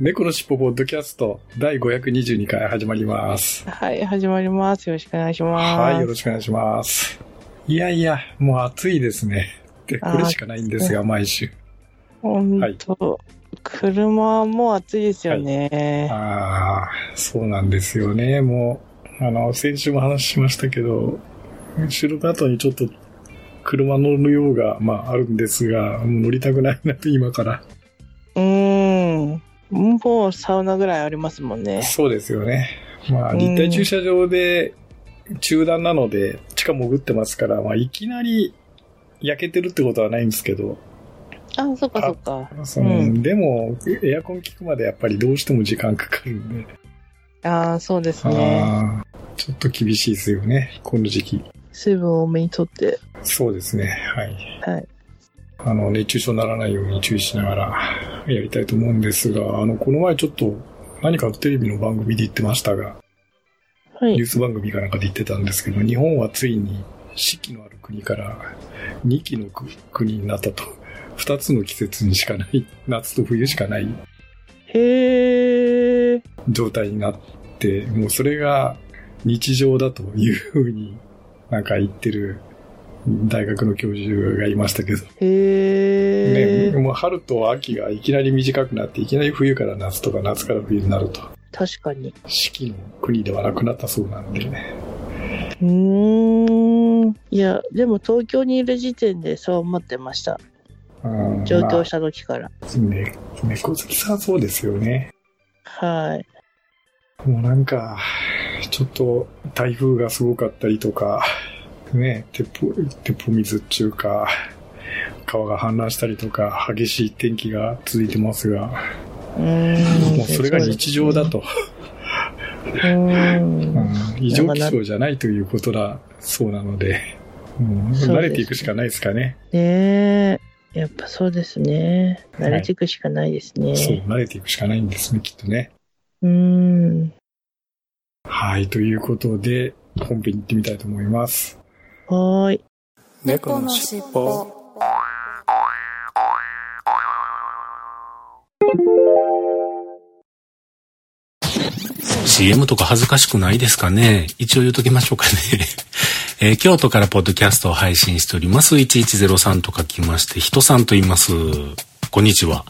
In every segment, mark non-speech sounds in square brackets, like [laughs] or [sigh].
猫のしっぽポッドキャスト第522回始まります。はい、始まります。よろしくお願いします。はい、よろしくお願いします。いやいや、もう暑いですね。で、これしかないんですが、毎週。ほんと、車も暑いですよね。ああ、そうなんですよね。もう、あの、先週も話しましたけど、収録後にちょっと車乗る用が、まあ、あるんですが、もう乗りたくないなと、今から。もうサウナぐらいありますもんね。そうですよね。まあ、うん立体駐車場で中断なので、地下潜ってますから、まあ、いきなり焼けてるってことはないんですけど、あ、そっかそっか。その、うんでも、エアコン効くまでやっぱりどうしても時間かかるんで、ああ、そうですね。ちょっと厳しいですよね、この時期。水分多めにとって。そうですね、はい。はい。あの、熱中症にならないように注意しながらやりたいと思うんですが、あの、この前ちょっと何かテレビの番組で言ってましたが、はい。ニュース番組かなんかで言ってたんですけど、日本はついに四季のある国から二季の国になったと。二つの季節にしかない、夏と冬しかないへえ。状態になって、もうそれが日常だというふうになんか言ってる大学の教授がいましたけど、ね、へえ。もう春と秋がいきなり短くなって、いきなり冬から夏とか夏から冬になると。確かに。四季の国ではなくなったそうなんでね。うーん。いや、でも東京にいる時点でそう思ってました。うん上京した時から。ね、猫好きさんそうですよね。はい。もうなんか、ちょっと台風がすごかったりとか、ね、鉄砲、鉄砲水っていうか、川が氾濫したりとか、激しい天気が続いてますが、う。もうそれが日常だと、うーんうん異常気象じゃないということだそうなので、うん慣れていくしかないですかね。ねえ。やっぱそうですね。慣れていくしかないですね。そう、慣れていくしかないんですね、きっとね。うーん。はい、ということで、本編に行ってみたいと思います。はーい。猫のしっぽ CM とか恥ずかしくないですかね？一応言うときましょうかね。[laughs] えー京都からポッドキャストを配信しております。1103と書きまして、人さんと言います。こんにちは。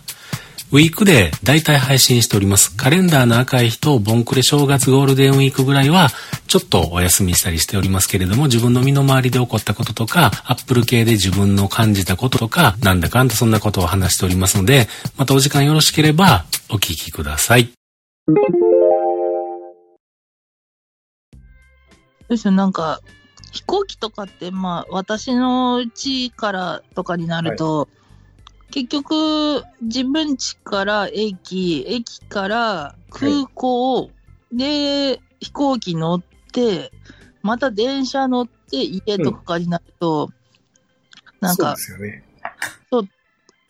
ウィークで大体配信しております。カレンダーの赤い日とボンクレ正月ゴールデンウィークぐらいは、ちょっとお休みしたりしておりますけれども、自分の身の回りで起こったこととか、アップル系で自分の感じたこととか、なんだかんだそんなことを話しておりますので、またお時間よろしければ、お聞きください。ですよ、なんか、飛行機とかって、まあ、私の家からとかになると、結局、自分家から駅、駅から空港、で、飛行機乗って、また電車乗って家とかになると、なんかそうで、すよね。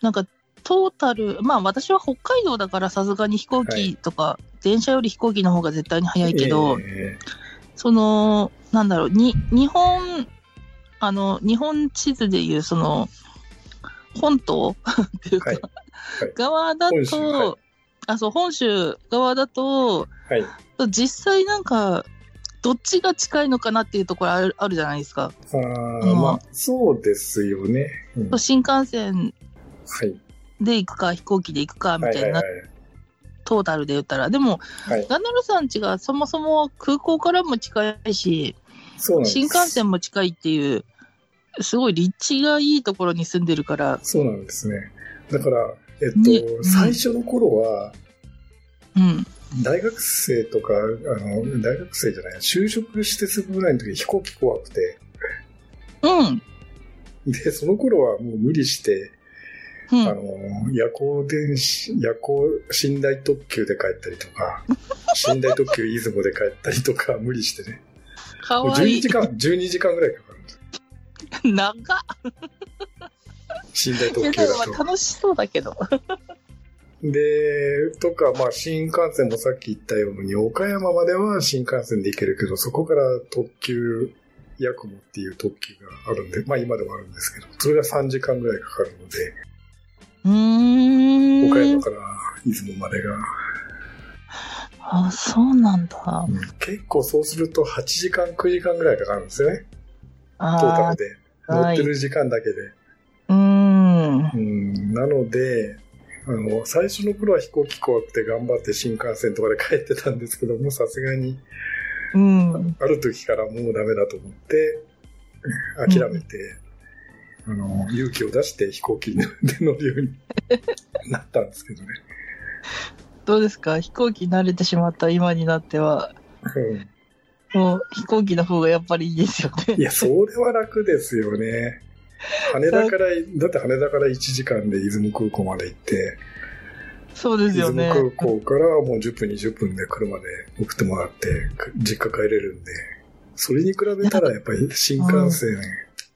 なんか、トータル、まあ私は北海道だからさすがに飛行機とか、電車より飛行機の方が絶対に早いけど、えその、なんだろう、に、日本、あの、日本地図でいう、その、本島？[laughs] っていうか、はいはい側だと、あ、そう、本州側だと、ーはい。実際なんか、どっちが近いのかなっていうところあるあるじゃないですか。あーうんまあ、そうですよね。うん新幹線はい。で行くか、飛行機で行くか、みたいな、はいはいはい。トータルで言ったら。でも、はい。ガンダルさん家がそもそも空港からも近いし、そう。新幹線も近いっていう、すごい立地がいいところに住んでるから、そうなんですね。だから、えっと、ねうん最初の頃は、うん。大学生とか、あの、大学生じゃない、就職してすぐぐらいの時飛行機怖くて、うん。で、その頃はもう無理して、うんあの、夜行電子、夜行寝台特急で帰ったりとか、[laughs] 寝台特急出雲で帰ったりとか、無理してね。12かわいい時。間、12時間ぐらいか。長っ。寝台いや、特急だでもまあと。楽しそうだけど。で、とか、まあ、新幹線もさっき言ったように、岡山までは新幹線で行けるけど、そこから特急、ヤクモっていう特急があるんで、まあ今でもあるんですけど、それが3時間ぐらいかかるので、うーん。岡山から出雲までが、あ、そうなんだ。うん結構そうすると8時間、9時間ぐらいかかるんですよね、トータあルで。あ、乗はい。ってる時間だけで。うーん。うん、なので、あの、最初の頃は飛行機怖くて頑張って新幹線とかで帰ってたんですけども、さすがにうん。ある時からもうダメだと思って、諦めて、あの、勇気を出して飛行機で乗るように [laughs] なったんですけどね。どうですか？飛行機慣れてしまった今になっては。うんもう飛行機の方がやっぱりいいですよね。いや、それは楽ですよね。羽田から、だって羽田から1時間で出雲空港まで行って、そうです出雲よね。空港からもう10分、20分で車で送ってもらって、く実家帰れるんで、それに比べたらやっぱり新幹線、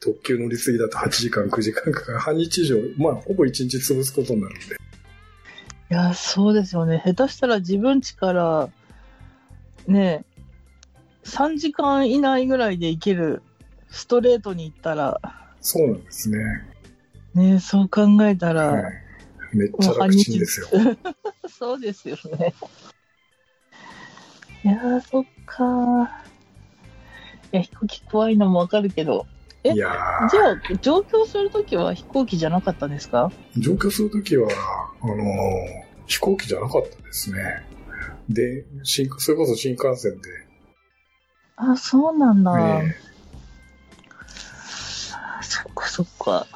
特急乗り継ぎだと8時間、9時間かかる。半日以上、まあ、ほぼ1日潰すことになるんで。いや、そうですよね。下手したら自分家から、ねえ、3時間以内ぐらいで行けるストレートに行ったら、そうなんですね。ねえ、そう考えたら、はい。めっちゃ楽ちんですよ。[laughs] そうですよね。いやー、そっかー。いや、飛行機怖いのもわかるけど。えいやーじゃあ、上京するときは飛行機じゃなかったんですか？上京するときは、あのー飛行機じゃなかったですね。で、新それこそ新幹線で、あ、そうなんだ。ねそっかそっか。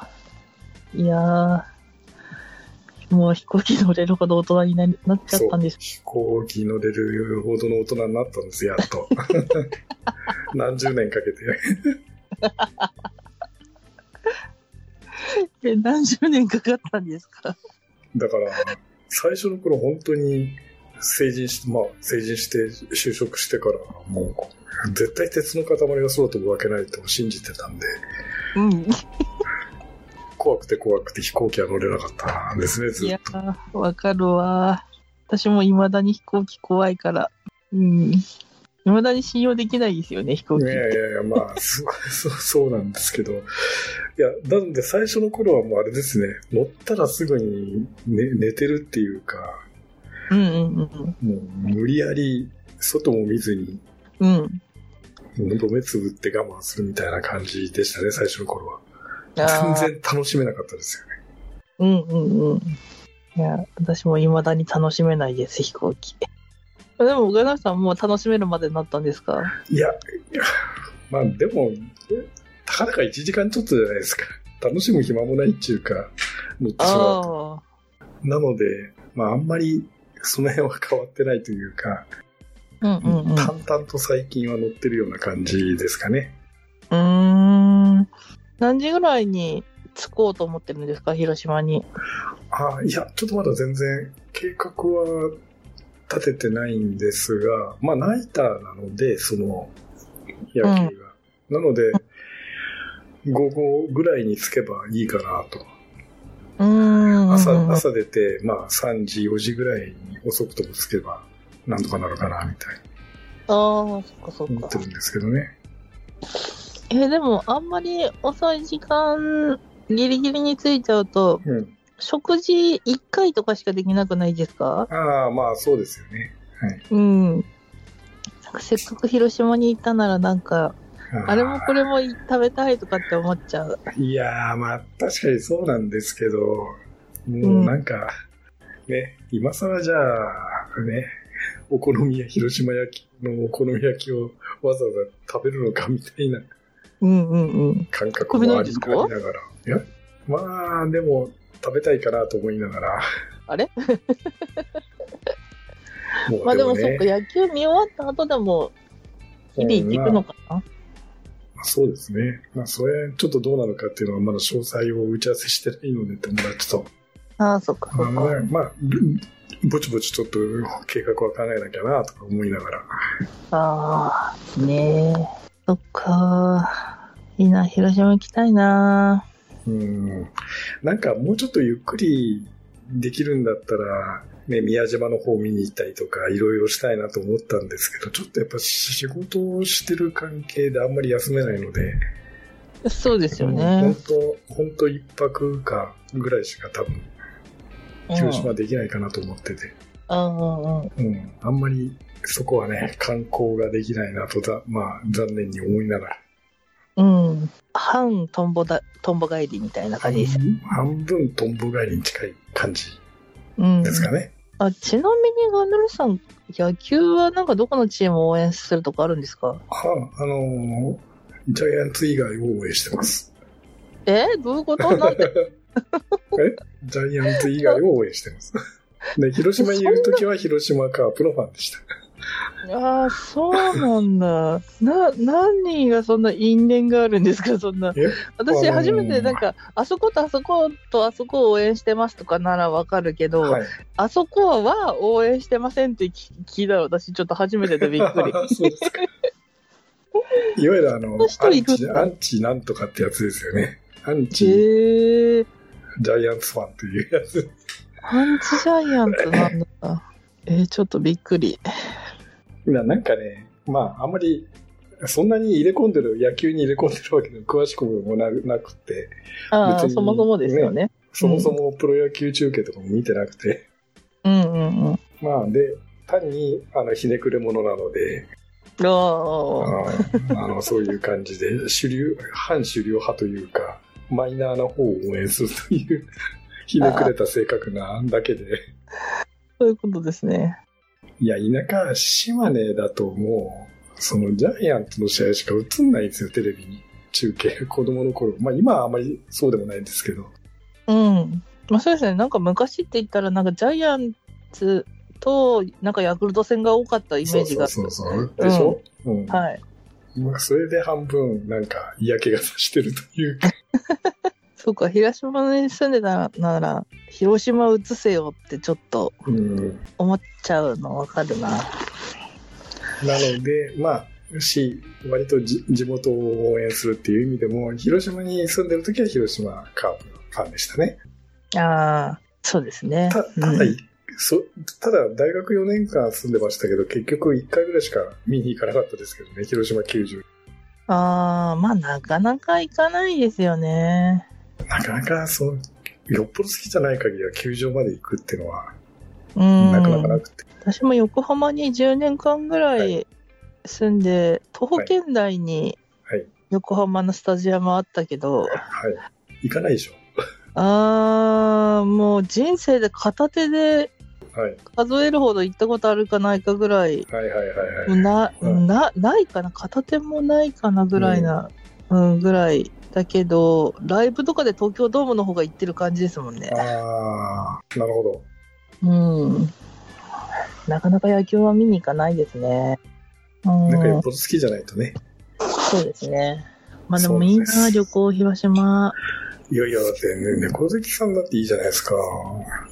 いやー、もう飛行機乗れるほど大人にななっちゃったんです。飛行機乗れるほどの大人になったんです、やっと。[laughs] 何十年かけて。[laughs] え、何十年かかったんですか？だから、最初の頃本当に成人して、まあ成人して就職してから、もう絶対鉄の塊が空飛ぶわけないと信じてたんで、うん。怖くて怖くて飛行機は乗れなかったんですね、ずいやっと。ー、わかるわ私も未だに飛行機怖いから。うん。未だに信用できないですよね、飛行い機。やいやいや、まあ、そそうそうなんですけど。いや、なので最初の頃はもうあれですね、乗ったらすぐに寝寝てるっていうか、うんうんうん。もう無理やり外も見ずに、うん。喉目つぶって我慢するみたいな感じでしたね、最初の頃は。全然楽しめなかったですよね。うんうんうん。いや、私も未だに楽しめないです、飛行機。[laughs] でも、岡田さんもう楽しめるまでになったんですか？いや、いやまあでも、たかだか1時間ちょっとじゃないですか。楽しむ暇もないっていうか、乗ってしまうなので、まああんまりその辺は変わってないというか、あ。うんうんうん。淡々と最近は乗ってるような感じですかね。うーん。何時ぐらいに着こうと思ってるんですか、広島に。あいや、ちょっとまだ全然計画は立ててないんですが、まあナイターなので、その野球が。なので、午後ぐらいに着けばいいかなと。うーん。朝、朝出て、まあ3時、4時ぐらいに遅くとも着けば、なんとかなるかな、みたいああ、そっかそっかに思って。るんですけどね。えーでも、あんまり遅い時間、ギリギリに着いちゃうと、うん。食事1回とかしかできなくないですか？ああ、まあそうですよね。はい。うん。なんかせっかく広島に行ったならなんか、ーあれもこれも食べたいとかって思っちゃう。いやー、まあ、確かにそうなんですけど、もううんなんか、ね、今更じゃあ、ね、お好み焼き、広島焼きのお好み焼きをわざわざ食べるのかみたいな。感覚もありながら。いや、まあ、でも、食べたいかなと思いながら。あれ？も [laughs] うまあでもそっねか、野球見終わった後でも、日々行くのかな、まあそうですね。まあ、それ、ちょっとどうなのかっていうのはまだ詳細を打ち合わせしてないので、友達と。ああ、そっか、そっか。あまあ、ぼちぼちちょっと計画は考えなきゃなとか思いながら。ああ、ねえ。そっか。いいな、広島行きたいな。うん。なんかもうちょっとゆっくりできるんだったら、ね、宮島の方見に行ったりとか、いろいろしたいなと思ったんですけど、ちょっとやっぱ仕事をしてる関係であんまり休めないので、そうですよ本ね。当本当一泊かぐらいしか多分、うん広島できないかなと思ってて、うんうんうん。うん。あんまりそこはね、観光ができないなとだ、まあ残念に思いながら。うん。半トンボだ、トンボ帰りみたいな感じです。半分トンボ帰りに近い感じうん。ですかね。あ、ちなみにガンドルさん、野球はなんかどこのチームを応援するとかあるんですか？はあ、あのージャイアンツ以外を応援してます。えどういうこと？なんで？[laughs] [laughs] え？ジャイアンツ以外を応援してます。で、[laughs] 広島にいるときは広島カープのファンでした。ああ、そうなんだ。な、何がそんな因縁があるんですか、そんな。え？私、あのー初めてなんか、あそことあそことあそこを応援してますとかならわかるけど、はい。あそこは応援してませんって聞聞いたら私ちょっと初めてでびっくり。[laughs] いわゆるあの、アンチ、アンチなんとかってやつですよね。アンへチえー、ジャイアンツファンというやつ。アンチジャイアンツなんだ。えー、ちょっとびっくり。ななんかね、まあ、あんまり、そんなに入れ込んでる、野球に入れ込んでるわけで詳しくもななくて、ああ、別にそもそもですよね。そもそもプロ野球中継とかも見てなくて、うんうんうん。まあ、で、単に、あの、ひねくれ者なので、ああの、そういう感じで、主流、反主流派というか、マイナーな方を応援するという、[laughs] ひねくれた性格なだけで。そういうことですね。いや、田舎、島根だともう、そのジャイアンツの試合しか映んないんですよ、テレビに。中継、子供の頃。まあ今はあまりそうでもないんですけど。うん。まあそうですね。なんか昔って言ったら、なんかジャイアンツと、なんかヤクルト戦が多かったイメージが。そうそうそうそう。でしょ、うん、はい。まあそれで半分、なんか嫌気がさしてるというか。[laughs] そうか、広島に住んでたなら、広島移せよってちょっとうん、思っちゃうのわかるな。なので、まあ、し、割とじ地元を応援するっていう意味でも、広島に住んでる時は広島カープのファンでしたね。ああ、そうですね。たただ、うんそただ大学4年間住んでましたけど、結局1回ぐらいしか見に行かなかったですけどね、広島球ああ、まあなかなか行かないですよね。場。なかなか、その、よっぽど好きじゃない限りは球場まで行くっていうのは、うん。なかなかなくて。私も横浜に10年間ぐらはい住んで、徒歩圏内にはい。横浜のスタジアムあったけど、はい。行かないでしょ。ああ、もう人生で片手ではい。数えるほど行ったことあるかないかぐらい、はいはいはいはい。な、うんな、ないかな？片手もないかなぐらいな、うん、ぐらい。だけど、ライブとかで東京ドームの方が行ってる感じですもんね。ああ、なるほど。うん。なかなか野球は見に行かないですね。うん。なんかよっぽど好きじゃないとね。そうですね。まあでもみんな旅行広島、いやいや、だってね、猫好きさんだっていいじゃないですか。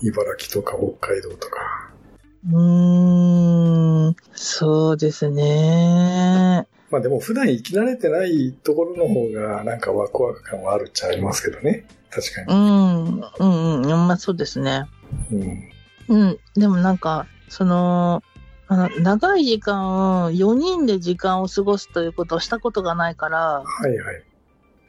茨城とか北海道とか。うーん、そうですね。まあでも普段生き慣れてないところの方がなんかワクワク感はあるっちゃありますけどね。確かに。うん、うん、うん、まあそうですね。うん。うん、でもなんか、その、あの、長い時間、4人で時間を過ごすということをしたことがないから、はいはい。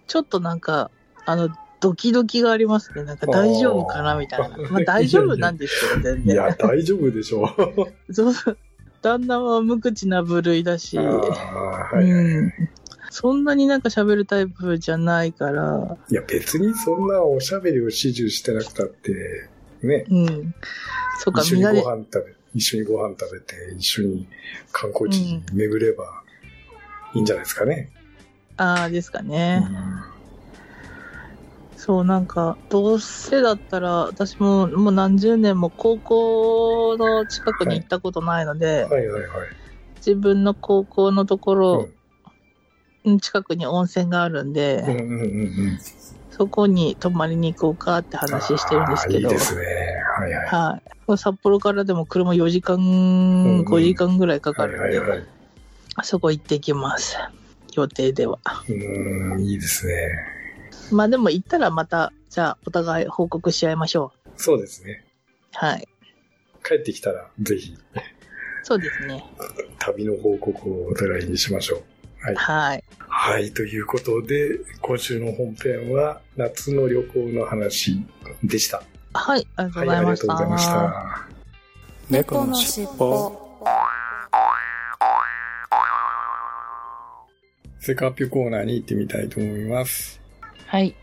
ちょっとなんか、あの、ドキドキがありますね。なんか大丈夫かなみたいな。まあ大丈夫なんですけど、全然。いや、大丈夫でしょう。そうそう。旦那は無口な部類だし。そんなになんか喋るタイプじゃないから、いや、別にそんなおしゃべりを始終してなくたって、ね、うん。そうか、一緒にご飯食べ、一緒にご飯食べて、一緒に観光地に巡ればいいんじゃないですかね。ああ、ですかうね。んそう、なんか、どうせだったら、私ももう何十年も高校の近くに行ったことないので、はいはいはい。自分の高校のところうん近くに温泉があるんで、うんうんうんうん。そこに泊まりに行こうかって話してるんですけど。いいですね。はいはい。はい。札幌からでも車4時間、ん5時間ぐらいかかるんで、はいはいはい。そこ行ってきます。予定では。うーん、いいですね。まあでも行ったらまた、じゃあお互い報告し合いましょう。そうですね。はい。帰ってきたら、ぜひ、そうですね。旅の報告をお互いにしましょう。はい。はい。はい、ということで、今週の本編は、夏の旅行の話でした。はい。ありがとうはい、ありがございました。とうございました。猫のしっぽセカピョコーナーに行ってみたいと思います。はい。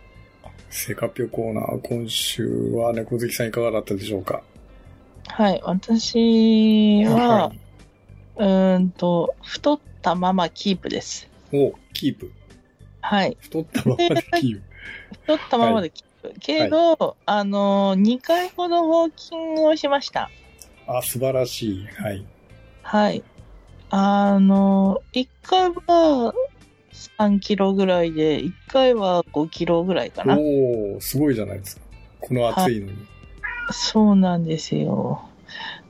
セカピョコーナー、今週は猫好きさんいかがだったでしょうか？はい。私は、いうーんと、太ったままキープです。お、キープ。はい。太ったままでキープ。[laughs] 太ったままでキープ。けど、あの、2回ほどウォーキングをしました。あ、素晴らしい。はい。はい。あの、1回は3キロぐらいで、1回は5キロぐらいかな。おー、すごいじゃないですか。この暑いのに。そうなんですよ。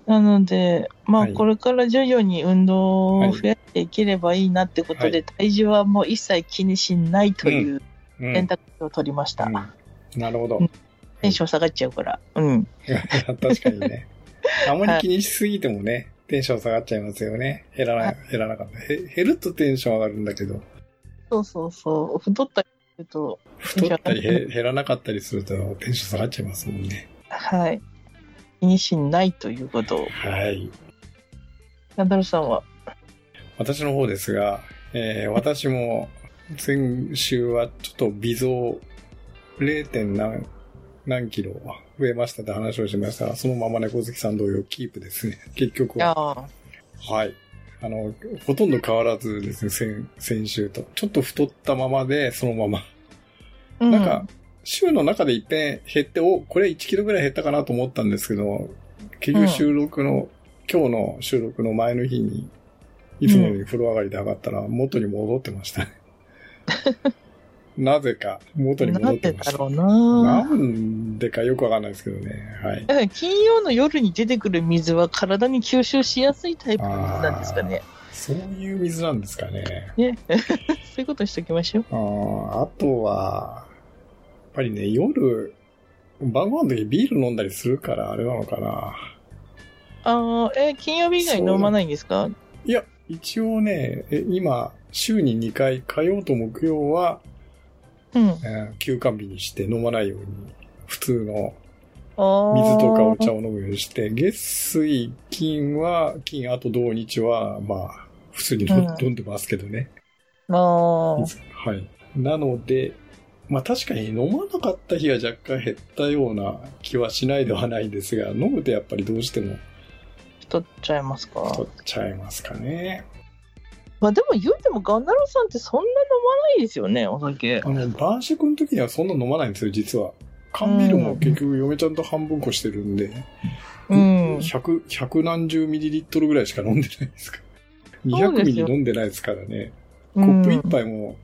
なので、まあ、はいこれから徐々に運動を増やしていければいいなってことで、はい体重はもう一切気にしないといううん。選択肢を取りました。うんなるほどう。んテンション下がっちゃうから。うん。[laughs] 確かにね。あまり気にしすぎてもね、テンション下がっちゃいますよね。減らな、はい減らなかった。へ減るとテンション上がるんだけど、そうそうそう。太ったりすると、太ったりへ減らなかったりするとテンション下がっちゃいますもんね。はい。気にしないということを。はい。ナダルさんは？私の方ですが、えー私も先週はちょっと微増 0. 点何何キロ増えましたって話をしましたが、そのまま猫好きさん同様キープですね。結局は。はい。あの、ほとんど変わらずですね、先先週と。ちょっと太ったままで、そのまま。うん、なんか、週の中で一遍減って、お、これ1キロぐらい減ったかなと思ったんですけど、結局収録の、今日の収録の前の日に、いつもより風呂上がりで上がったら元に戻ってましたね。[laughs] なぜか元に戻なんってました。でだろうなな。んでかよくわかんないですけどね。はい。だから金曜の夜に出てくる水は体に吸収しやすいタイプの水なんですかね。そういう水なんですかね。ね。[laughs] そういうことにしときましょう。あーあとは、やっぱりね、夜、晩ご飯の時ビール飲んだりするからあれなのかな。ああ、え、金曜日以外飲まないんですか？いや、一応ね、え今、週に2回、火曜と木曜は、うん。えー休館日にして飲まないように、普通の。水とかお茶を飲むようにして、月水金は、金、あと土日は、まあ、普通に飲,、うん飲んでますけどね。ああ。はい。なので、まあ確かに飲まなかった日は若干減ったような気はしないではないんですが、飲むとやっぱりどうしても太っちゃいますか？太っちゃいますかね。まあでも言うてもガンダルさんってそんな飲まないですよね、お酒。あの、晩酌の時にはそんな飲まないんですよ、実は。缶ビールも結局嫁ちゃんと半分こしてるんで、うん。百、百何十ミリリットルぐらいしか飲んでないですから。200そうですよミリ飲んでないですからね。ココップ一杯も、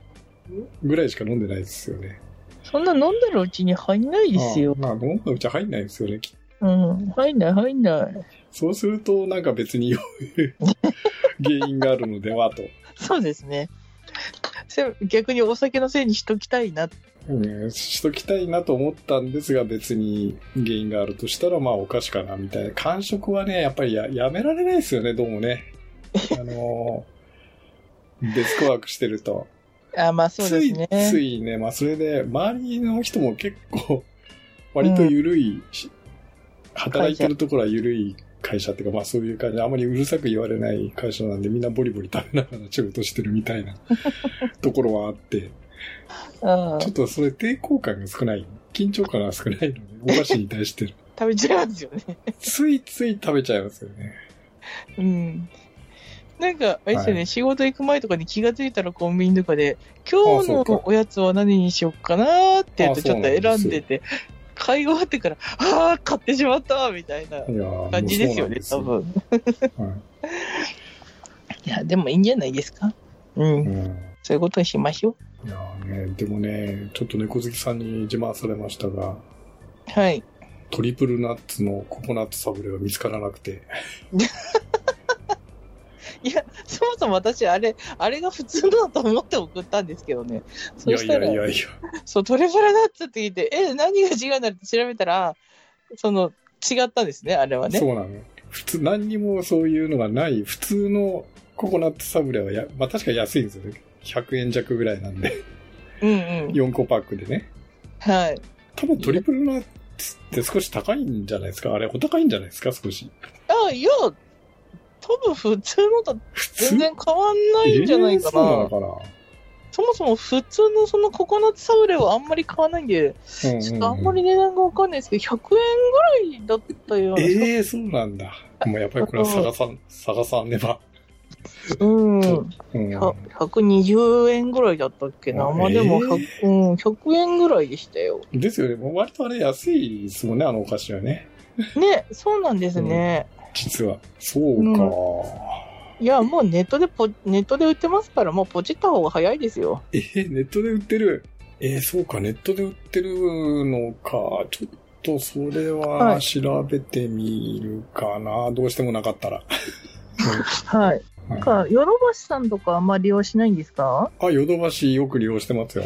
ぐらいしか飲んでないですよね。そんな飲んでるうちに入んないですよ。ああまあ、飲んだうちは入んないですよね。きうん。入んない、入んない。そうすると、なんか別に [laughs] 原因があるのではと。そうですね。せ逆にお酒のせいにしときたいな。うん、しときたいなと思ったんですが、別に原因があるとしたら、まあお菓子かな、みたいな。間食はね、やっぱりややめられないですよね、どうもね。[laughs] あのーデスクワークしてると。あ、まあそうですね。つい、ついね、まあそれで、周りの人も結構、割と緩いし、働いてるところは緩い会社っていうか、まあそういう感じで、あまりうるさく言われない会社なんで、みんなボリボリ食べながら仕事してるみたいな [laughs] ところはあって、ちょっとそれ抵抗感が少ない。緊張感が少ないので、お菓子に対して。[laughs] 食べちゃいますよね。ついつい食べちゃいますよね。うん。なんか、あれですよね、はい仕事行く前とかに気がついたらコンビニとかで、今日のおやつは何にしよっかなーって言うとあちょっと選んでて、買い終わってから、ああ、買ってしまったみたいな感じですよね、多分。いや、でもいいんじゃないですか？うん。うんそういうことにしましょう。いやーね、でもね、ちょっと猫好きさんに自慢されましたが、はい。トリプルナッツのココナッツサブレが見つからなくて。[laughs] いや、そもそも私、あれ、あれが普通だと思って送ったんですけどね。そしたら、やいやいや。そう、トリプルナッツって聞いて、え、何が違うんだって調べたら、その、違ったんですね、あれはね。そうなの。普通、何にもそういうのがない、普通のココナッツサブレはや、まあ確か安いんですよね。100円弱ぐらいなんで。うんうん。4個パックでね。はい。多分トリプルナッツって少し高いんじゃないですか？あれ、お高いんじゃないですか？少し。あ、いや、多分普通のと全然変わんないんじゃないかえーそかな？そもそも普通のそのココナッツサブレはあんまり買わないんで、うんうんうんちょっとあんまり値段がわかんないですけど、100円ぐらいだったような。ええそうなんだ。もうやっぱりこれは探さん、探さんねば。うん。うん。は120円ぐらいだったっけな。あまあでもえ100、うん、100円ぐらいでしたよ。ですよね。もう割とあれ安いですもんね、あのお菓子はね。ね、そうなんですね。実は。そうか。いや、もうネットでポ、ネットで売ってますから、もうポチった方が早いですよ。えーネットで売ってる？えーそうか、ネットで売ってるのか。ちょっとそれははい調べてみるかな。どうしてもなかったら。はい。うんなんか、ヨドバシさんとかあんまり利用しないんですか？あ、ヨドバシよく利用してますよ。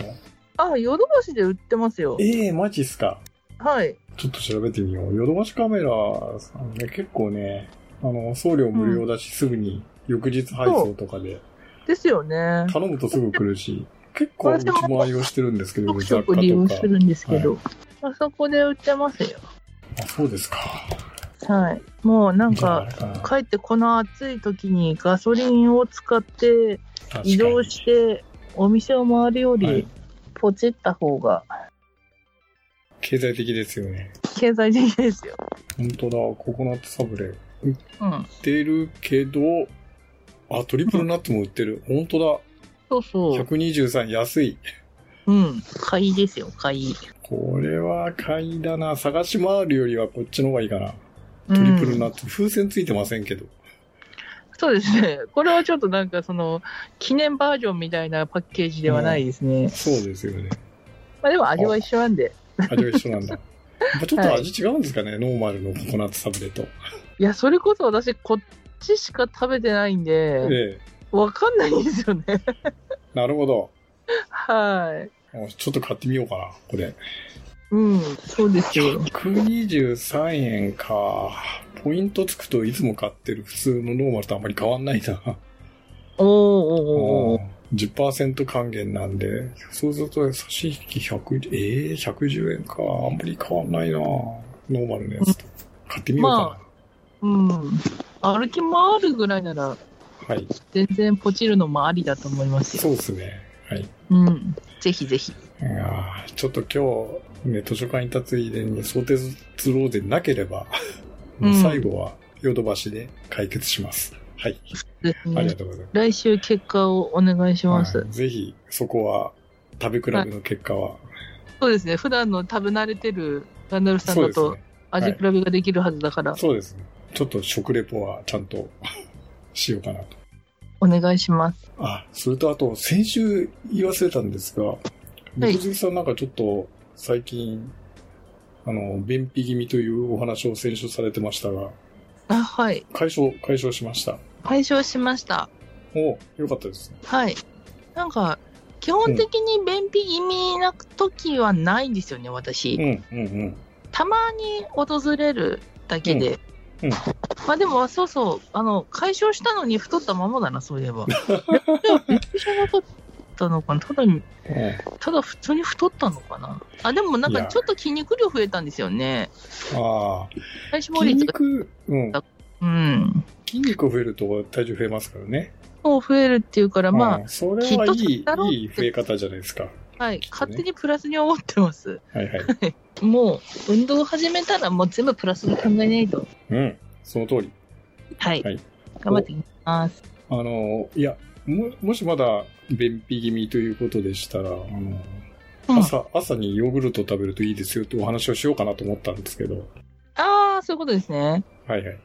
あ、ヨドバシで売ってますよ。ええマジっすか。はい。ちょっと調べてみよう。ヨドバシカメラさんね、結構ね、あの、送料無料だし、すぐに翌日配送とかで、ですよね。頼むとすぐ来るし、結構うちも愛用してるんですけど、雑貨ょく利用とか。するんですけど、あそこで売ってますよ。あ、そうですか。はい。もうなんか、れかなかえってこの暑い時にガソリンを使って移動してお店を回るよはいりポチった方が経済的ですよね。経済的ですよ。本当だ、ココナッツサブレ。売うん。ってるけど、あ、トリプルナッツも売ってる。本当だ。そうそう。123安い。うん。買いですよ、買い。これは買いだな。探し回るよりはこっちの方がいいかな。トトリプルナッツ。風船ついてませんけど。そうですね。これはちょっとなんかその、記念バージョンみたいなパッケージではないですね。そうですよね。まあでも味は一緒なんで。味は一緒なんだ。[laughs] やっぱちょっと味違うんですかね、ノーマルのココナッツサブレと。いや、それこそ私こっちしか食べてないんで、ええ。わかんないんですよね。[laughs] なるほど。はい。おちょっと買ってみようかな、これ。うん、そうですよ。123円か。ポイントつくといつも買ってる普通のノーマルとあんまり変わんないな。おーおーおーうん10%還元なんで、そうすると差し引き100、ええ110円か。あんまり変わんないな。ノーマルのやつと。買ってみようかうん。歩き回るぐらいなら、な。はい。全然ポチるのもありだと思いますよ。そうですね。はい。うん。ぜひぜひ。いやーちょっと今日、ね、図書館に行ったついでに相鉄ツローでなければ、うん最後はヨドバシで解決します。はい。ありがね。とうございます。来週結果をお願いします。はいぜひ、そこは、食べ比べの結果は、そうですね。普段の食べ慣れてるガンダルさんだと。味比べができるはずだから、そうですね。ちょっと食レポはちゃんと [laughs] しようかなと。お願いします。あ、それとあと、先週言い忘れたんですが、猫好きさんなんかちょっと最近、あの、便秘気味というお話を先週されてましたが、あ、はい。解消、解消しました。解消しました。およかったですね。はい。なんか、基本的に便秘気味な時はないんですよね、私。うん、うん、うん。たまに訪れるだけで。うんうんまあでも、そうそう、あの、解消したのに太ったままだな、そういえば。[laughs] ったのかな？ただに、ただ普通に太ったのかな？あ、でもなんかちょっと筋肉量増えたんですよね。ああ、体脂肪筋率が。肉、うん。うん。筋肉増えると体重増えますからね。もう増えるっていうから、まうんそれはいい、いい増え方じゃないですか。あ、はい。勝手にプラスに思ってます。はいはい。もう、運動を始めたらもう全部プラスに考えないと。うん、その通り。はい。はい頑張っていきます。あの、いや、も、もしまだ便秘気味ということでしたら、あの、うん朝、朝にヨーグルト食べるといいですよってお話をしようかなと思ったんですけど、ああ、そういうことですね。はいはい。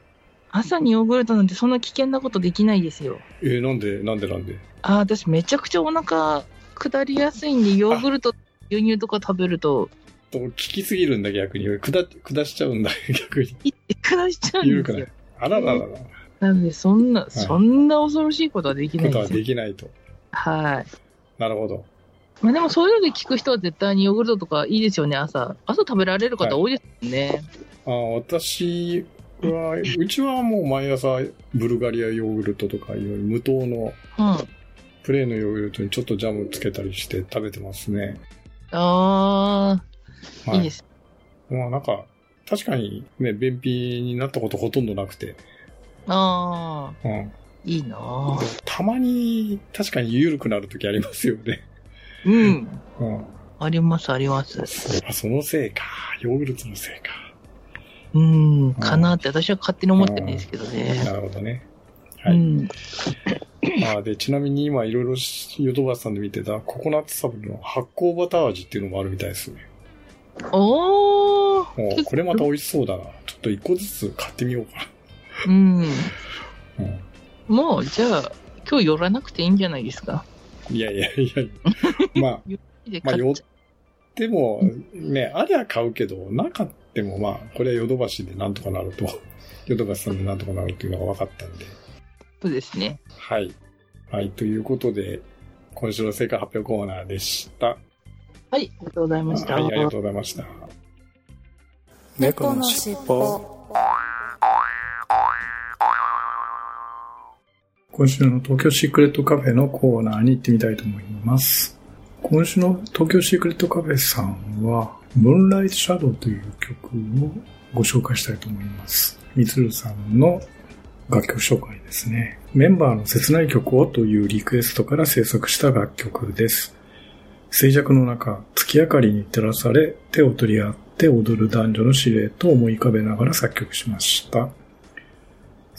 朝にヨーグルトなんてそんな危険なことできないですよ。えーなんで、なんでなんで？ああ、私めちゃくちゃお腹下りやすいんで、ヨーグルト、牛乳とか食べると、と効きすぎるんだ、逆に。下、下しちゃうんだ、[laughs] 逆に。い下しちゃうんですよ。。あらららら。なんで、そんな、そんな恐ろしいことはできないことはんできないと。はい。なるほど。まあでもそういうので聞く人は絶対にヨーグルトとかいいですよね、朝。朝食べられる方多いですもんね。あ私は、うちはもう毎朝、ブルガリアヨーグルトとか、いわゆる無糖のうん。プレーンのヨーグルトにちょっとジャムつけたりして食べてますね。ああ、はいいです。まあなんか、確かにね、便秘になったことほとんどなくて、ああ、うん。いいなあたまに確かに緩くなるときありますよね。うん。うん。あります、あります。あ、そのせいか。ヨーグルトのせいか。うん、かなって私は勝手に思ってるんですけどね。なるほどね。はい。うん。あで、ちなみに今いろいろヨドバシさんで見てたココナッツサブルの発酵バター味っていうのもあるみたいですね。おーもうこれまた美味しそうだな。ちょっと一個ずつ買ってみようかうん。な。うん。もう、じゃあ、今日寄らなくていいんじゃないですか？いやいやいやまあ、[laughs] でまあ、よっても、ね、ありゃ買うけど、なかってもまあ、これはヨドバシでなんとかなると、[laughs] ヨドバシさんでなんとかなるっていうのが分かったんで。うですね。はい。はい、ということで、今週の成果発表コーナーでした。はい、ありがとうございました。はい、ありがとうございました。猫のしっぽ今週の東京シークレットカフェのコーナーに行ってみたいと思います。今週の東京シークレットカフェさんは、ムーンライトシャドウという曲をご紹介したいと思います。みつるさんの楽曲紹介ですね。メンバーの切ない曲をというリクエストから制作した楽曲です。静寂の中、月明かりに照らされ、手を取り合って踊る男女のシルエットを思い浮かべながら作曲しました。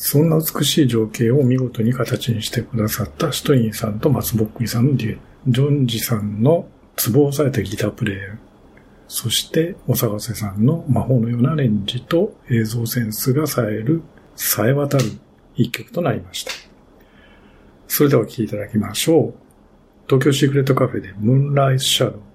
そんな美しい情景を見事に形にしてくださったシトインさんと松ぼっくりさんのデュエット。ジョンジさんのツボを押さえたギタープレイ。そして、お探せさんの魔法のようなレンジと映像センスが冴える、冴え渡る一曲となりました。それではお聴いていただきましょう。東京シークレットカフェでムーンライトシャドウ。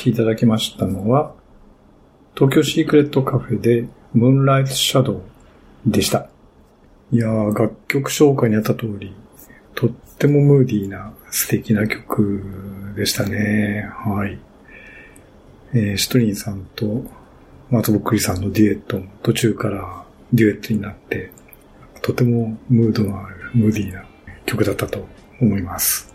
きいただきましたのは、東京シークレットカフェでムーンライトシャドウでした。いやー、楽曲紹介にあった通り、とってもムーディーな素敵な曲でしたね。はい。えーシトリンさんと松ぼっくりさんのデュエットも途中からデュエットになって、とてもムードのあるムーディーな曲だったと思います。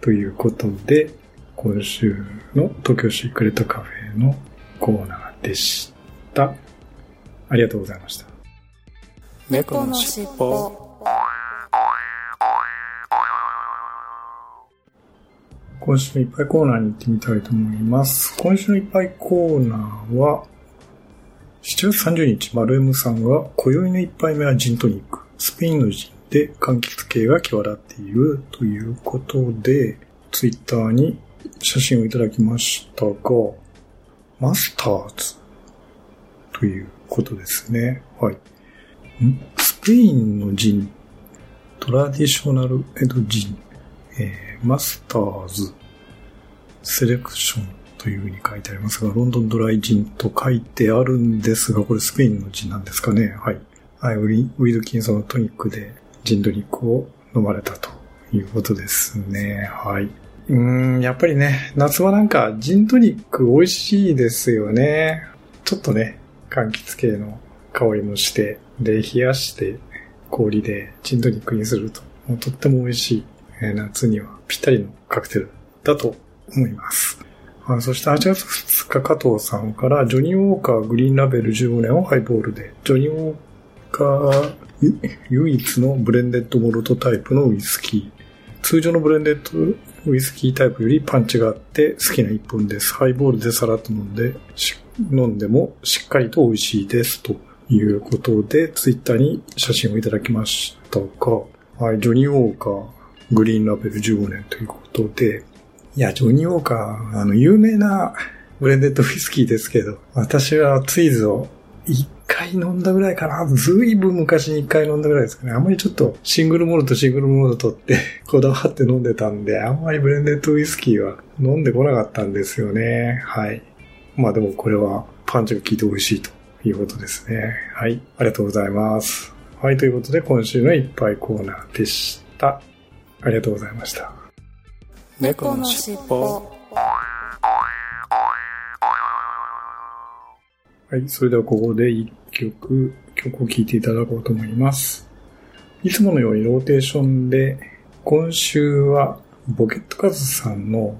ということで、今週の東京シークレットカフェのコーナーでした。ありがとうございました。猫のしっぽ今週のいっぱいコーナーに行ってみたいと思います。今週のいっぱいコーナーは、7月30日、丸 M さんが、今宵の一杯目はジントニック。スペインのジンで柑橘系が際立っているということで、ツイッターに写真をいただきましたが、マスターズということですね。はい。スペインのジン、トラディショナルエドジン、えーマスターズセレクションというふうに書いてありますが、ロンドンドライジンと書いてあるんですが、これスペインのジンなんですかね。はい。はい、ウィウィルキンソンのトニックでジンドニックを飲まれたということですね。はい。うん、やっぱりね、夏はなんかジントニック美味しいですよね。ちょっとね、柑橘系の香りもして、で、冷やして氷でジントニックにすると、もうとっても美味しい、えー夏にはぴったりのカクテルだと思います。あそして8月2日加藤さんから、ジョニー・ウォーカーグリーンラベル15年をハイボールで、ジョニー・ウォーカー唯一のブレンデッドモルトタイプのウイスキー。通常のブレンデッドウイスキータイプよりパンチがあって好きな一本です。ハイボールでさらっと飲んで、飲んでもしっかりと美味しいです。ということで、ツイッターに写真をいただきましたが、はい、ジョニー・ウォーカーグリーンラベル15年ということで、いや、ジョニー・ウォーカー、あの、有名なブレンデッドウイスキーですけど、私はツイズを一回飲んだぐらいかな。ずいぶん昔に一回飲んだぐらいですかね。あんまりちょっとシングルモルトシングルモルトって [laughs] こだわって飲んでたんで、あんまりブレンデッドウイスキーは飲んでこなかったんですよね。はい。まあでもこれはパンチが効いて美味しいということですね。はい。ありがとうございます。はい。ということで今週のいっぱいコーナーでした。ありがとうございました。猫のしっぽはい。それではここで一曲、曲を聴いていただこうと思います。いつものようにローテーションで、今週はボケットカズさんの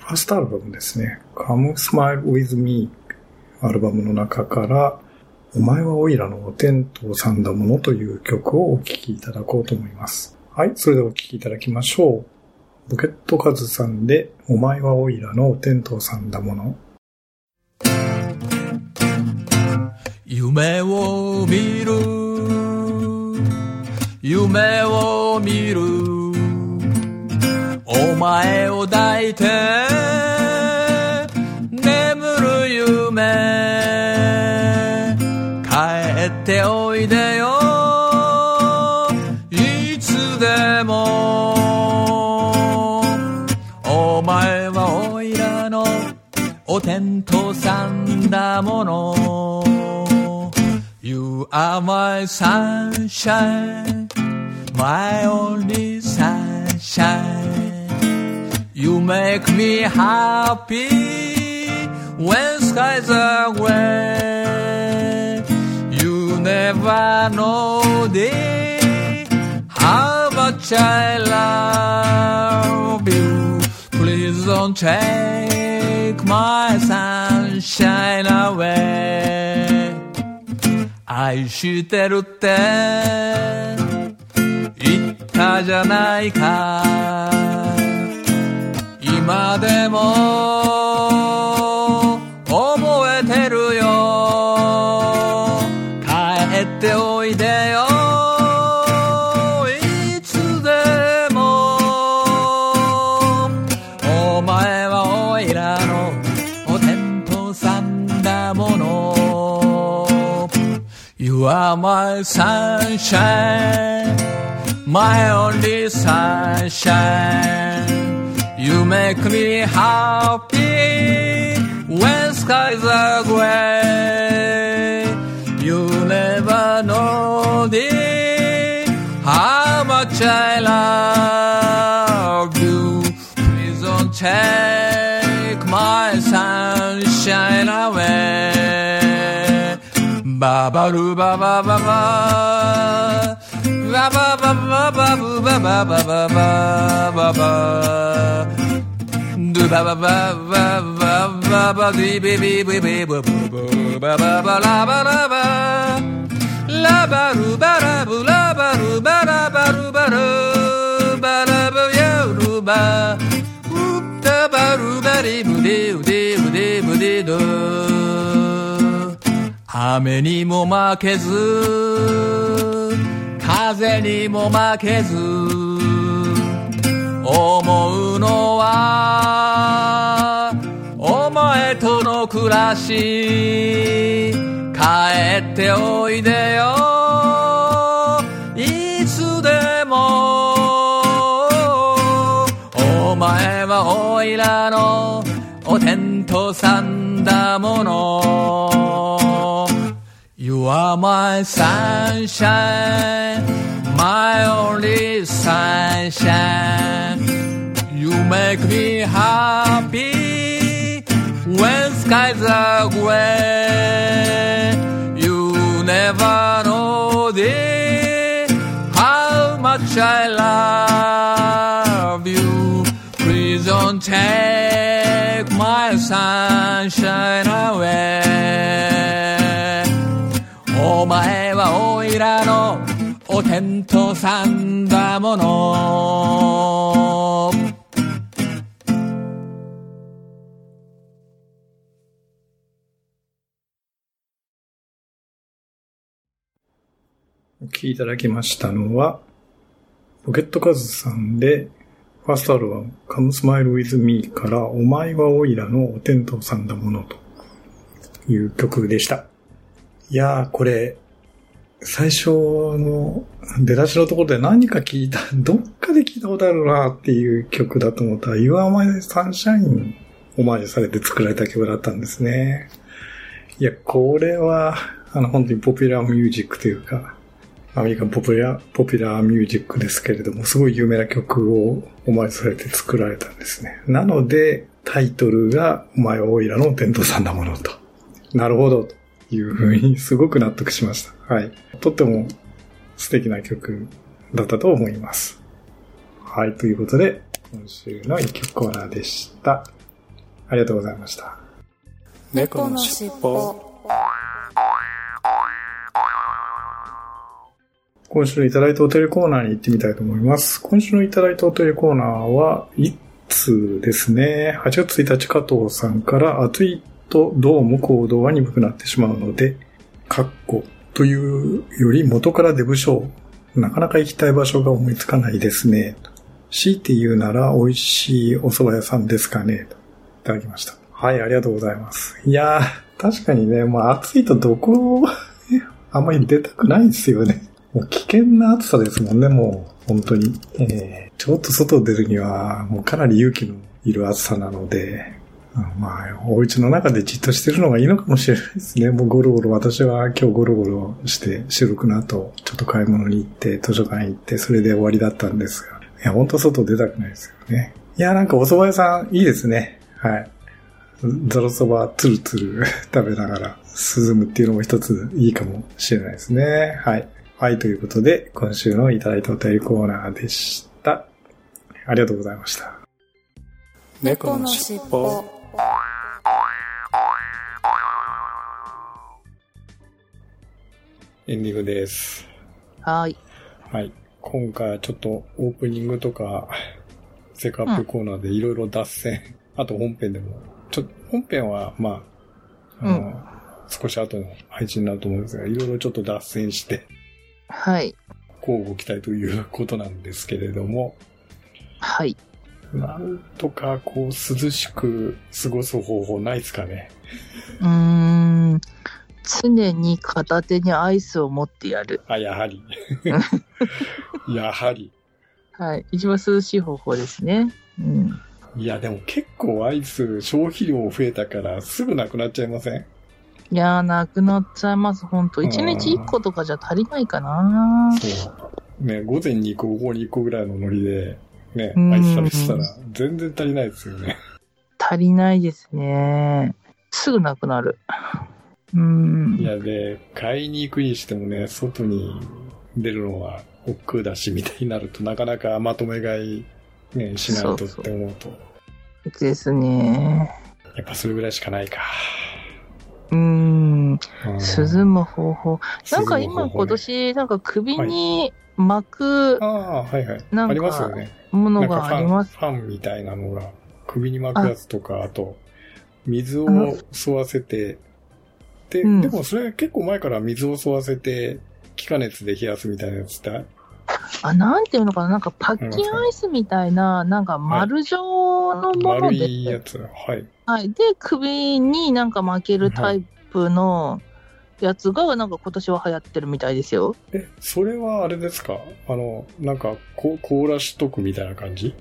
ファーストアルバムですね。Come Smile With Me アルバムの中から、お前はオイラのお天道さんだものという曲をお聴きいただこうと思います。はい。それではお聴きいただきましょう。ボケットカズさんで、お前はオイラのお天道さんだもの。夢を見る。夢を見る。お前を抱いて眠る夢。帰っておいでよ。いつでも。お前はおいらのお天道さんだもの。You are my sunshine my only sunshine. You make me happy when skies are gray You never know dear how much I love you. Please don't take my sunshine away 愛してるって。言ったじゃないか。今でも。You are my sunshine my only sunshine You make me happy when skies are gray. You never know the how much I love you. Please don't take my Ba ba do ba ba ba ba. Ba ba ba ba ba ba ba ba ba ba ba ba. Do ba ba ba ba ba ba ba dee be be be be ba ba ba ba la ba la ba. La ba ru ba ra bu la ba ru ba ra ba ru ba ru ba ra ba ya ru ba. Oop da ba ru ba di bu di u di u di bu di do. 雨にも負けず風にも負けず思うのはお前との暮らし帰っておいでよ。いつでもお前はおいらのお天道さんだもの。You are my sunshine, my only sunshine. You make me happy when skies are gray. You never know the how much I love you. Please don't take my sunshine away. お前はおいらのお天道さんだもの。お聴きいただきましたのは、ポケットカズさんで、ファーストアルバム、Come Smile With Me から、お前はオイラのお天道さんだものという曲でした。いやー、これ、最初の出だしのところで何か聞いた、[laughs] どっかで聞いたことあるなっていう曲だと思ったら、You Are My Sunshine オマージュされて作られた曲だったんですね。いや、これは、あの、本当にポピュラーミュージックというか、アメリカンポピュラー、ポピュラーミュージックですけれども、すごい有名な曲をオマージュされて作られたんですね。なので、タイトルが、お前はオイラの天道さんだものと。なるほど、いうふうにすごく納得しました。はい。とっても素敵な曲だったと思います。はい。ということで、今週の一曲コーナーでした。ありがとうございました。猫のしっぽ今週のいただいたお便りコーナーに行ってみたいと思います。今週のいただいたお便りコーナーは、一通ですね。8月1日加藤さんから、暑いとどうも行動は鈍くなってしまうので、カッコというより元から出不精。なかなか行きたい場所が思いつかないですね。強いて言うなら美味しいお蕎麦屋さんですかね。いただきました。はい、ありがとうございます。いやー、確かにね、もう暑いとどこ、あんまり出たくないですよね。もう危険な暑さですもんね、もう、本当に。えー、ちょっと外出るには、もうかなり勇気のいる暑さなので、まあ、お家の中でじっとしてるのがいいのかもしれないですね。もうゴロゴロ、私は今日ゴロゴロして、収録の後、ちょっと買い物に行って、図書館行って、それで終わりだったんですが。いや、本当外出たくないですよね。いや、なんかお蕎麦屋さんいいですね。はい。ザルそばつるつる食べながら涼むっていうのも一ついいかもしれないですね。はい。はい、ということで、今週のいただいたお便りコーナーでした。ありがとうございました。猫のしっぽエンディングです。はい。はい。今回はちょっとオープニングとか、セカップコーナーでいろいろ脱線、あと本編でも、ちょ、本編はまあ、あの、うん少し後の配信になると思うんですが、いろいろちょっと脱線して、はい。交互期待ということなんですけれども、はい。なんとかこう涼しく過ごす方法ないですかね。うーん。常に片手にアイスを持ってやる。あ、やはり。[laughs] やはり。はい。一番涼しい方法ですね。うん。いや、でも結構アイス消費量増えたからすぐなくなっちゃいません？いやー、なくなっちゃいます、ほんと。うん1日1個とかじゃ足りないかなそう。ね、午前に1個、午後に1個ぐらいのノリで、ね、うんアイス食べてたら全然足りないですよね。足りないですね。すぐなくなる。うんい。や、で、買いに行くにしてもね、外に出るのは億劫だし、みたいになるとなかなかまとめ買い、ね、しないとって思うと、ですね。やっぱそれぐらいしかないか。うん。うん涼む方法。なんか今今年、なんか首に巻くああ、はいはい。なんかありますよね。ものがあります。ファンみたいなのが、首に巻くやつとか、あと、水を吸わせて、で、うんでもそれ結構前から水を吸わせて、気化熱で冷やすみたいなやつって、あ、なんていうのかな？なんかパッキンアイスみたいな、なんか丸状のもの丸で、いやつ。はい。はい。で、首になんか巻けるタイプのやつが、なんか今年は流行ってるみたいですよ。え、それはあれですか？あの、なんか、こ凍らしとくみたいな感じ？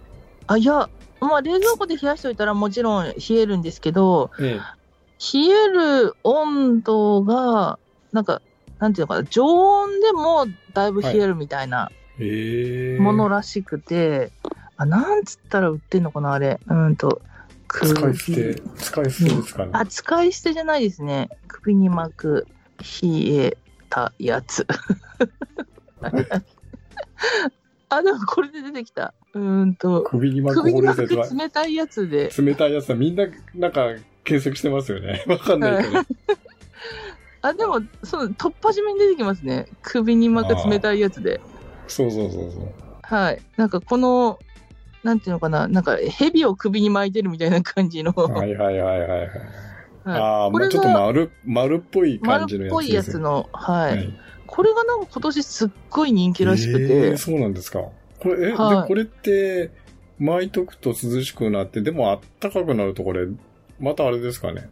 あ、いや、まあ冷蔵庫で冷やしておいたらもちろん冷えるんですけど、え冷える温度が、なんか、なんていうのかな、常温でもだいぶ冷えるみたいなえ。ええものらしくて、あ、なんつったら売ってんのかな、あれ。うんと、首使い捨て、使い捨てですかね。あ、使い捨てじゃないですね。首に巻く冷えたやつ。[laughs] あ、でもこれで出てきた。うーんと、首に巻く首に保冷剤とか巻く冷たいやつで。冷たいやつはみんな、なんか、検索してますよね。[laughs] わかんないけど。[laughs] あ、でも、その、突破締めに出てきますね。首に巻く冷たいやつで。そうそうそうそう。はい。なんかこの、なんていうのかな、なんか蛇を首に巻いてるみたいな感じの、はいはいはいはいはい。はいああ、ちょっと丸、丸っぽい丸感じのやつっぽいやつの、はい。はい。これがなんか今年すっごい人気らしくて、えーそうなんですか。これ、え、はいで、これって、巻いとくと涼しくなって、でもあったかくなるとこれ、またあれですかね。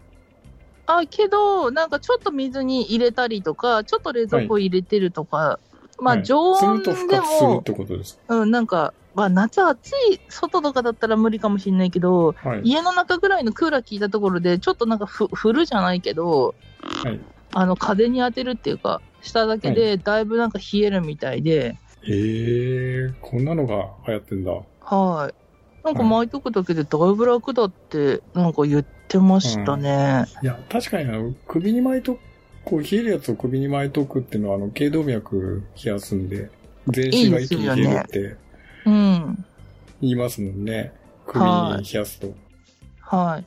あ、けど、なんかちょっと水に入れたりとか、ちょっと冷蔵庫入れてるとか、まあはい常温するとするっ、てことですうん、なんか、まあ夏暑い外とかだったら無理かもしれないけど、か。はい。家の中ぐらいのクーラー効いたところで、ちょっとなんかふ振るじゃないけど、はい。あの風に当てるっていうか、しただけでだいぶなんか冷えるみたいで、ええこんなのが流行ってんだ。はい。なんか巻いとくだけでだいぶ楽だって、なんか言ってましたね。いや、確かにあの、首に巻いとく、こう、冷えるやつを首に巻いとくっていうのは、あの、頸動脈冷やすんで、全身が一気に冷えるってうん。言いますもんね。首に冷やすと。はい。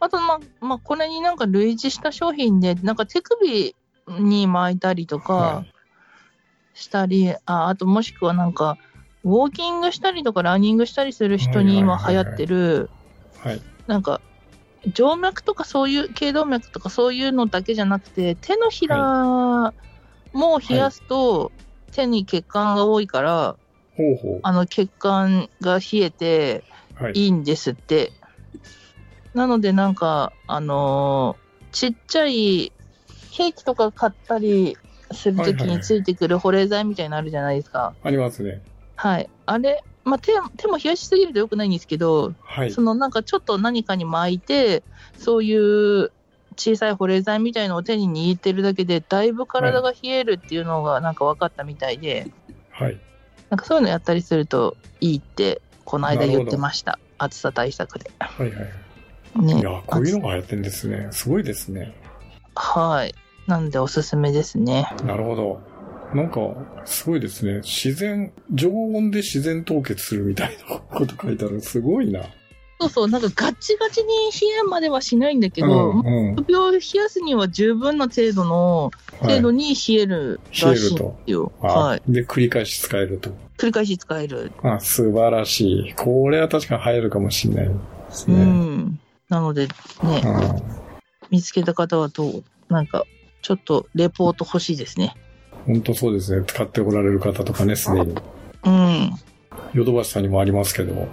あと、まあ、まあ、これになんか類似した商品で、なんか手首に巻いたりとかはしたり、ああともしくはなんか、ウォーキングしたりとかランニングしたりする人に今流行ってる、はい。なんか、静脈とかそういう、頸動脈とかそういうのだけじゃなくて、手のひらも冷やすと、手に血管が多いから、ほうほあの血管が冷えてう。はい。いいんですって。なのでなんか、あのーちっちゃい兵器とか買ったりするときについてくる保冷剤みたいなのあるじゃないですか。ありますね。はい。あれ、まあ、手、手も冷やしすぎると良くないんですけど、はいそ。のなんかちょっと何かに巻いて、そういう小さい保冷剤みたいのを手に握ってるだけで、だいぶ体が冷えるっていうのがなんか分かったみたいで、はい。なんかそういうのやったりするといいって、この間言ってました。暑さ対策で。はいはい。ね。いや、こういうのが流行ってんですね。すごいですね。はい。なんでおすすめですね。なるほど。なんか、すごいですね。自然、常温で自然凍結するみたいなこと書いてある。すごいな。そうそう、なんかガチガチに冷えまではしないんだけど、うんうん首を冷やすには十分な程度の、程度に冷えるらしいんですよ。あはい。で、繰り返し使えると。繰り返し使える。あ、素晴らしい。これは確かに流行るかもしれないですうね。ん。なので、ね、うん見つけた方はどうなんか、ちょっとレポート欲しいですね。本当そうですね。使っておられる方とかね、すでに。うん。ヨドバシさんにもありますけど。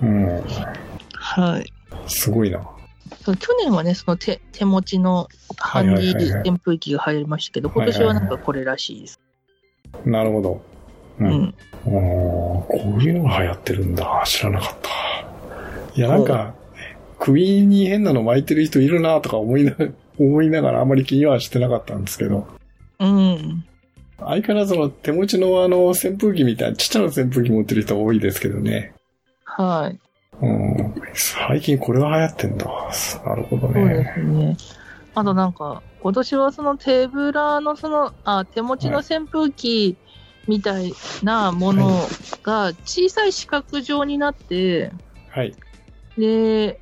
うん。はい。すごいな。去年はね、その手手持ちのハンディはいはいはいはい扇風機が入りましたけど、今年はなんかこれらしいです。なるほど。う。うんん。おーこういうのが流行ってるんだ。知らなかった。いや、なんか、首に変なの巻いてる人いるなとか思いな、[laughs] 思いながらあまり気にはしてなかったんですけど、うん。相変わらずその手持ちのあの扇風機みたいな、ちっちゃな扇風機持ってる人多いですけどね。はい。うん。最近これは流行ってんだ。なるほどそうでね。すね。あとなんか、今年はそのテーブラーのその、あ、手持ちの扇風機みたいなものが小さい四角状になって、はい。で、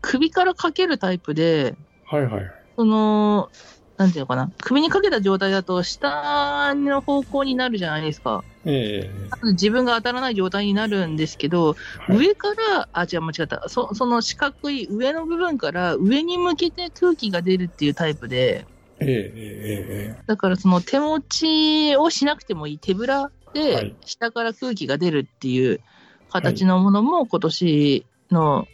首からかけるタイプで、はいはい。その、なんていうのかな、首にかけた状態だと下の方向になるじゃないですか。え自分が当たらない状態になるんですけど、えはい。上から、あ、違う、間違った。そその四角い上の部分から上に向けて空気が出るっていうタイプで、えええええだからその手持ちをしなくてもいい手ぶらはでい下から空気が出るっていう形のものも今年の、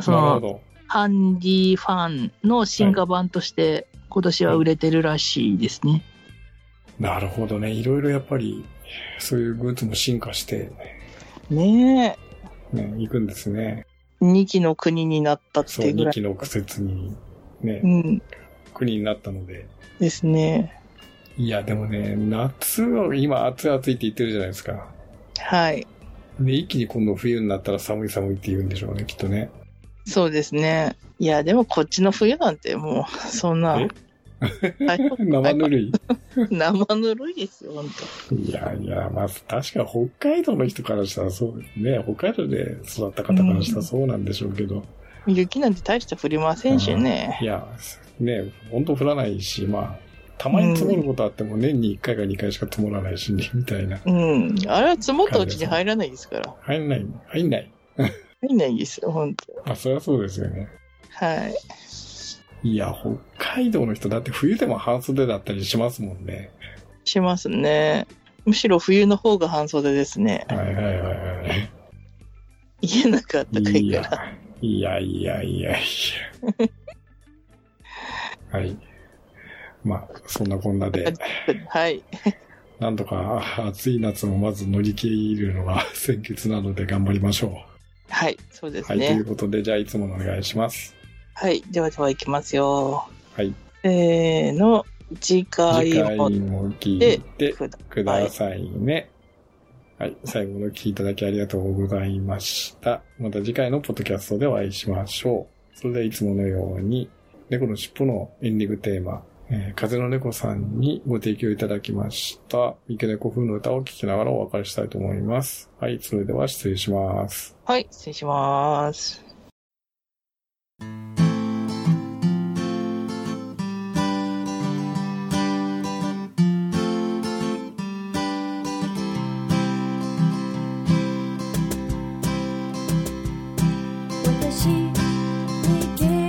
えその。ハンディファンの進化版として今年は売れてるらしいですね。なるほどね。いろいろやっぱり、そういうグッズも進化して、ねね、いくんですね。え。二期の国になったっそう、てぐらい。二期の苦節に、ねう、ん。国になったので。ですね。いや、でもね、夏は今暑い暑いって言ってるじゃないですか。はい。で、一気に今度冬になったら寒い寒いって言うんでしょうね、きっとね。そうですね。いや、でもこっちの冬なんてもう、[laughs] そんな [laughs] 生ぬるい。[laughs] 生ぬるいですよ、本いやいや、まあ、確か北海道の人からしたらそうね、北海道で育った方からしたらそうなんでしょうけど。当。雪なんて大して降りませんしね。いや、ね、本当降らないし、まあ、たまに積もることあっても年に1回か2回しか積もらないし、みたいな。うん。あれは積もったうちに入らないですから。入んない、入んない。入んないですよ、本当あ、そりゃそうですよね。はい。いや、北海道の人だって冬でも半袖だったりしますもんね。しますね。むしろ冬の方が半袖ですね。はいはいはいはい。家の中あったかいいから。や、いやいやいやいや。はい。まあ、そんなこんなで、[laughs] はい。なんとか暑い夏をまず乗り切るのが先決なので頑張りましょう。はい。そうですはい、といねう。ことで、じゃあいつものお願いします。はい。ではでは行きますよ。はい。せーの。次回もも聞いてくださいね。はい。最後の聞きいただきありがとうございました。また次回のポッドキャストでお会いしましょう。それではいつものように、猫の尻尾のエンディングテーマ、えー風の猫さんにご提供いただきました、三毛猫風の歌を聴きながらお別れしたいと思います。はい。それでは失礼します。はい。失礼します。三毛